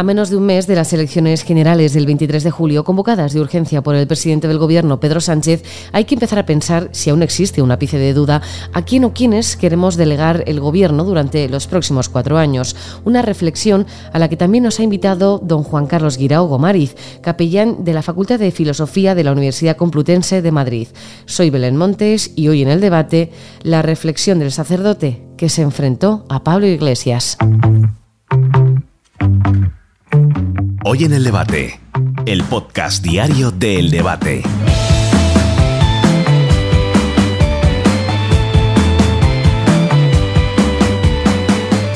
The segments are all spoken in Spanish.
A menos de un mes de las elecciones generales del 23 de julio, convocadas de urgencia por el presidente del Gobierno, Pedro Sánchez, hay que empezar a pensar si aún existe un ápice de duda a quién o quiénes queremos delegar el Gobierno durante los próximos cuatro años. Una reflexión a la que también nos ha invitado don Juan Carlos Guirao Gomariz, capellán de la Facultad de Filosofía de la Universidad Complutense de Madrid. Soy Belén Montes y hoy en el debate la reflexión del sacerdote que se enfrentó a Pablo Iglesias. Hoy en el debate, el podcast diario de El Debate.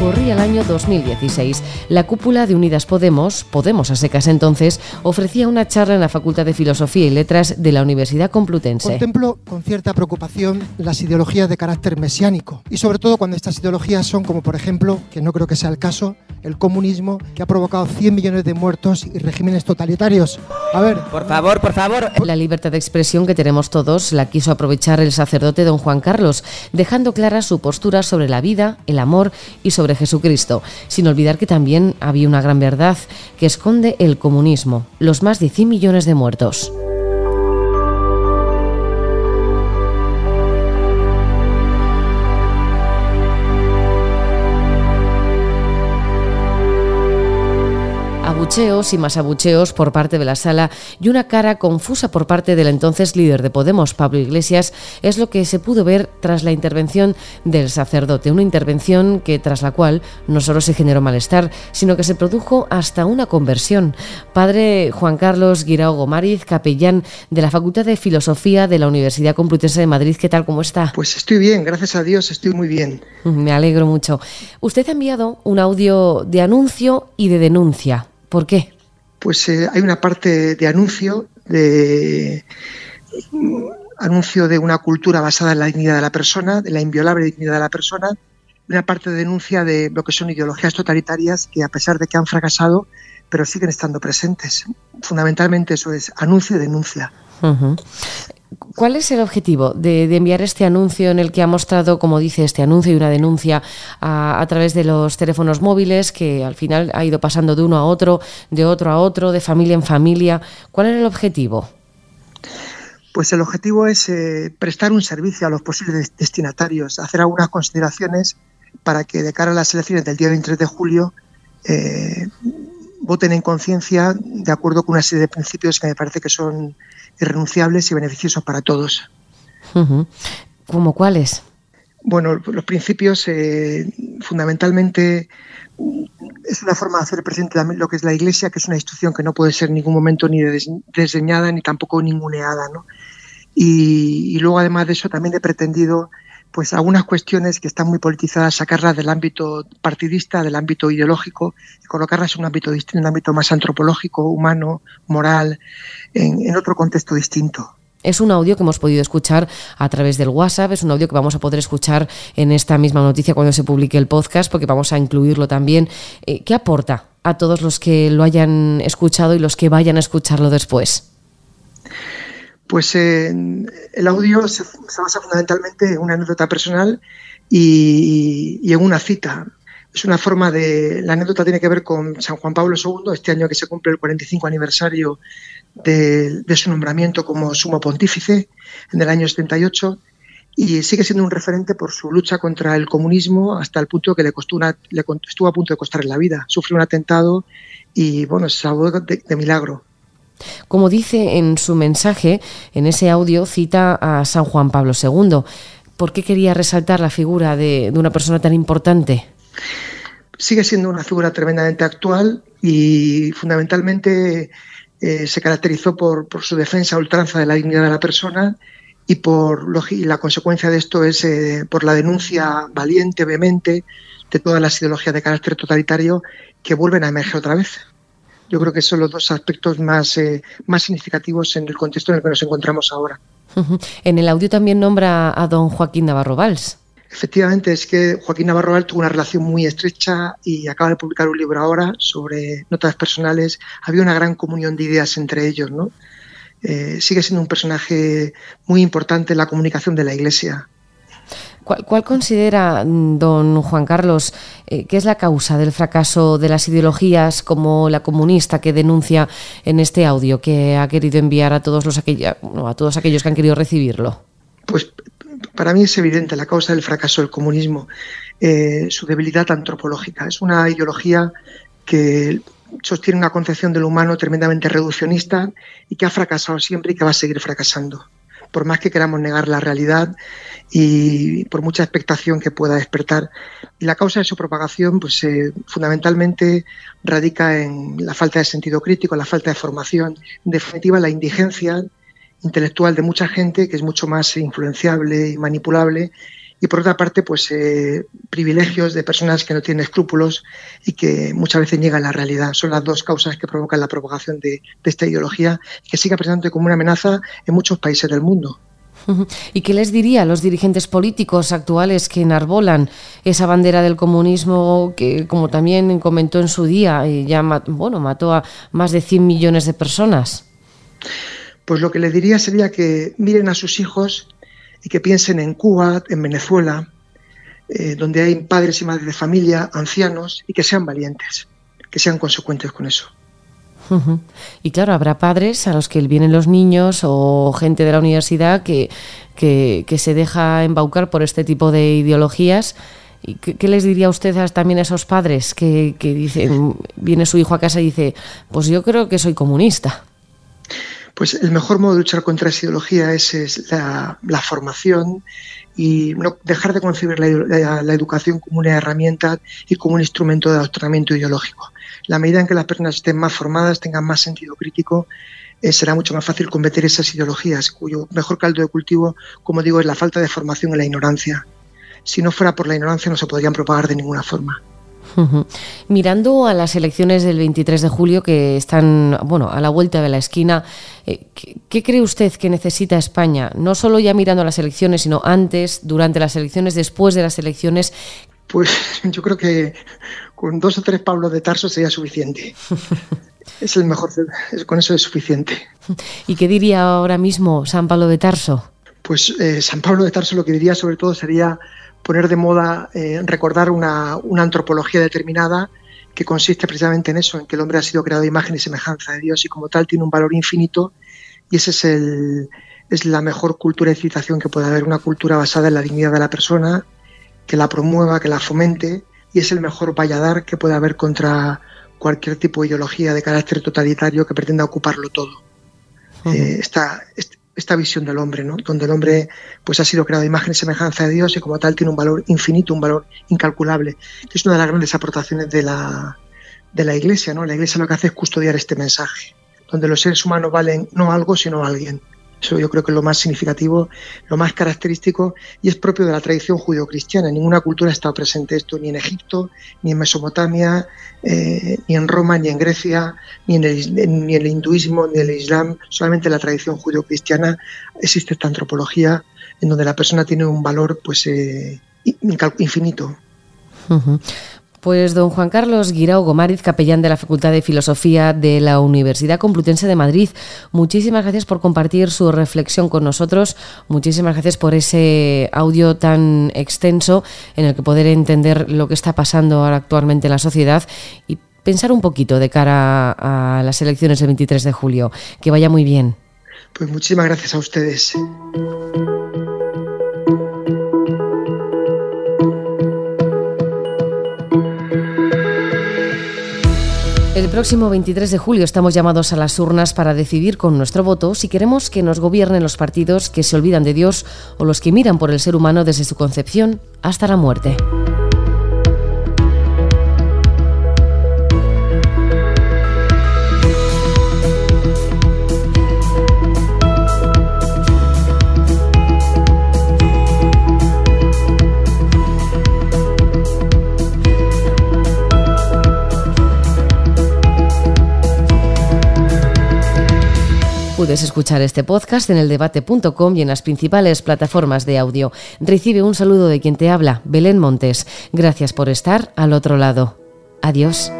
Corría el año 2016. La cúpula de Unidas Podemos, Podemos a secas entonces, ofrecía una charla en la Facultad de Filosofía y Letras de la Universidad Complutense. Contemplo con cierta preocupación las ideologías de carácter mesiánico y sobre todo cuando estas ideologías son como por ejemplo, que no creo que sea el caso, el comunismo que ha provocado 100 millones de muertos y regímenes totalitarios. A ver. Por favor, por favor. La libertad de expresión que tenemos todos la quiso aprovechar el sacerdote don Juan Carlos, dejando clara su postura sobre la vida, el amor y sobre Jesucristo, sin olvidar que también había una gran verdad que esconde el comunismo, los más de 100 millones de muertos. Abucheos y más abucheos por parte de la sala y una cara confusa por parte del entonces líder de Podemos, Pablo Iglesias, es lo que se pudo ver tras la intervención del sacerdote, una intervención que tras la cual no solo se generó malestar, sino que se produjo hasta una conversión. Padre Juan Carlos Guirao Gomariz, capellán de la Facultad de Filosofía de la Universidad Complutense de Madrid, ¿qué tal? ¿Cómo está? Pues estoy bien, gracias a Dios, estoy muy bien. Me alegro mucho. Usted ha enviado un audio de anuncio y de denuncia. ¿Por qué? Pues eh, hay una parte de anuncio, de anuncio de una cultura basada en la dignidad de la persona, de la inviolable dignidad de la persona, una parte de denuncia de lo que son ideologías totalitarias que a pesar de que han fracasado, pero siguen estando presentes. Fundamentalmente eso es anuncio y denuncia. ¿Cuál es el objetivo de, enviar este anuncio en el que ha mostrado, como dice este anuncio y una denuncia a, través de los teléfonos móviles que al final ha ido pasando de uno a otro, de otro a otro, de familia en familia? ¿Cuál era el objetivo? Pues el objetivo es eh, prestar un servicio a los posibles destinatarios, hacer algunas consideraciones para que de cara a las elecciones del día 23 de julio eh, voten en conciencia de acuerdo con una serie de principios que me parece que son irrenunciables y beneficiosos para todos. ¿Cómo cuáles? Bueno, los principios eh, fundamentalmente es una forma de hacer presente lo que es la Iglesia, que es una institución que no puede ser en ningún momento ni desdeñada ni tampoco ninguneada. ¿no? Y, y, luego, además de eso, también he pretendido pues algunas cuestiones que están muy politizadas, sacarlas del ámbito partidista, del ámbito ideológico, y colocarlas en un ámbito distinto, en un ámbito más antropológico, humano, moral, en, otro contexto distinto. Es un audio que hemos podido escuchar a través del WhatsApp, es un audio que vamos a poder escuchar en esta misma noticia cuando se publique el podcast, porque vamos a incluirlo también. Eh, ¿Qué aporta a todos los que lo hayan escuchado y los que vayan a escucharlo después? Pues el audio se, basa fundamentalmente en una anécdota personal y, en una cita. Es una forma de. La anécdota tiene que ver con San Juan Pablo II, este año que se cumple el 45 aniversario de, su nombramiento como sumo pontífice en el año 78 y sigue siendo un referente por su lucha contra el comunismo hasta el punto que le costó una, le estuvo a punto de costarle la vida. Sufrió un atentado y bueno, se salvó de milagro. Como dice en su mensaje, en ese audio cita a San Juan Pablo II. ¿Por qué quería resaltar la figura de, una persona tan importante? Sigue siendo una figura tremendamente actual y fundamentalmente eh, se caracterizó por, su defensa ultranza de la dignidad de la persona y por la consecuencia de esto es eh, por la denuncia valiente, vehemente de todas las ideologías de carácter totalitario que vuelven a emerger otra vez. Yo creo que son los dos aspectos más, eh, más significativos en el contexto en el que nos encontramos ahora. En el audio también nombra a don Joaquín Navarro Valls. Efectivamente, es que Joaquín Navarro Valls tuvo una relación muy estrecha y acaba de publicar un libro ahora sobre notas personales. Había una gran comunión de ideas entre ellos, ¿no? Eh, sigue siendo un personaje muy importante en la comunicación de la Iglesia. ¿Cuál, considera, mm, don Juan Carlos, eh, que es la causa del fracaso de las ideologías como la comunista que denuncia en este audio que ha querido enviar a todos, los a todos aquellos que han querido recibirlo? Pues para mí es evidente la causa del fracaso del comunismo, eh, su debilidad antropológica. Es una ideología que sostiene una concepción del humano tremendamente reduccionista y que ha fracasado siempre y que va a seguir fracasando por más que queramos negar la realidad y por mucha expectación que pueda despertar. Y la causa de su propagación, pues eh, fundamentalmente radica en la falta de sentido crítico, la falta de formación, en definitiva la indigencia intelectual de mucha gente que es mucho más influenciable y manipulable y por otra parte, pues eh, privilegios de personas que no tienen escrúpulos y que muchas veces niegan la realidad. Son las dos causas que provocan la propagación de, esta ideología que sigue presente como una amenaza en muchos países del mundo. ¿Y qué les diría a los dirigentes políticos actuales que enarbolan esa bandera del comunismo que, como también comentó en su día, eh, ya bueno, mató a más de 100 millones de personas? Pues lo que les diría sería que miren a sus hijos y que piensen en Cuba, en Venezuela, eh, donde hay padres y madres de familia, ancianos, y que sean valientes, que sean consecuentes con eso. Y claro, habrá padres a los que vienen los niños o gente de la universidad que, que, se deja embaucar por este tipo de ideologías. ¿Y qué, les diría usted también a esos padres que, que dicen, viene su hijo a casa y dice, pues yo creo que soy comunista? Pues el mejor modo de luchar contra esa ideología es, la, formación y no dejar de concebir la, educación como una herramienta y como un instrumento de adoctrinamiento ideológico. La medida en que las personas estén más formadas, tengan más sentido crítico, eh, será mucho más fácil combatir esas ideologías, cuyo mejor caldo de cultivo, como digo, es la falta de formación y la ignorancia. Si no fuera por la ignorancia, no se podrían propagar de ninguna forma. Mirando a las elecciones del 23 de julio que están, bueno, a la vuelta de la esquina, eh, ¿qué, cree usted que necesita España? No solo ya mirando a las elecciones, sino antes, durante las elecciones, después de las elecciones. Pues yo creo que con dos o tres Pablos de Tarso sería suficiente. es el mejor, con eso es suficiente. ¿Y qué diría ahora mismo San Pablo de Tarso? Pues eh, San Pablo de Tarso lo que diría sobre todo sería poner de moda, eh, recordar una, antropología determinada que consiste precisamente en eso, en que el hombre ha sido creado de imagen y semejanza de Dios y como tal tiene un valor infinito y ese es, el, es la mejor cultura de civilización que puede haber, una cultura basada en la dignidad de la persona, que la promueva, que la fomente y es el mejor valladar que puede haber contra cualquier tipo de ideología de carácter totalitario que pretenda ocuparlo todo. Eh, esta visión del hombre, ¿no? donde el hombre pues ha sido creado imagen y semejanza de Dios y como tal tiene un valor infinito, un valor incalculable. Es una de las grandes aportaciones de la, de la Iglesia. ¿no? La Iglesia lo que hace es custodiar este mensaje, donde los seres humanos valen no algo, sino alguien. Eso yo creo que es lo más significativo, lo más característico y es propio de la tradición judio-cristiana. Ninguna cultura estado presente esto, ni en Egipto, ni en Mesopotamia, eh, ni en Roma, ni en Grecia, ni en, el, ni el hinduismo, ni el islam. Solamente en la tradición judio-cristiana existe esta antropología en donde la persona tiene un valor pues eh, infinito. Pues don Juan Carlos Guirao Gomariz, capellán de la Facultad de Filosofía de la Universidad Complutense de Madrid, muchísimas gracias por compartir su reflexión con nosotros, muchísimas gracias por ese audio tan extenso en el que poder entender lo que está pasando ahora actualmente en la sociedad y pensar un poquito de cara a, las elecciones del 23 de julio. Que vaya muy bien. Pues muchísimas gracias a ustedes. El próximo 23 de julio estamos llamados a las urnas para decidir con nuestro voto si queremos que nos gobiernen los partidos que se olvidan de Dios o los que miran por el ser humano desde su concepción hasta la muerte. Puedes escuchar este podcast en eldebate.com y en las principales plataformas de audio. Recibe un saludo de quien te habla, Belén Montes. Gracias por estar al otro lado. Adiós.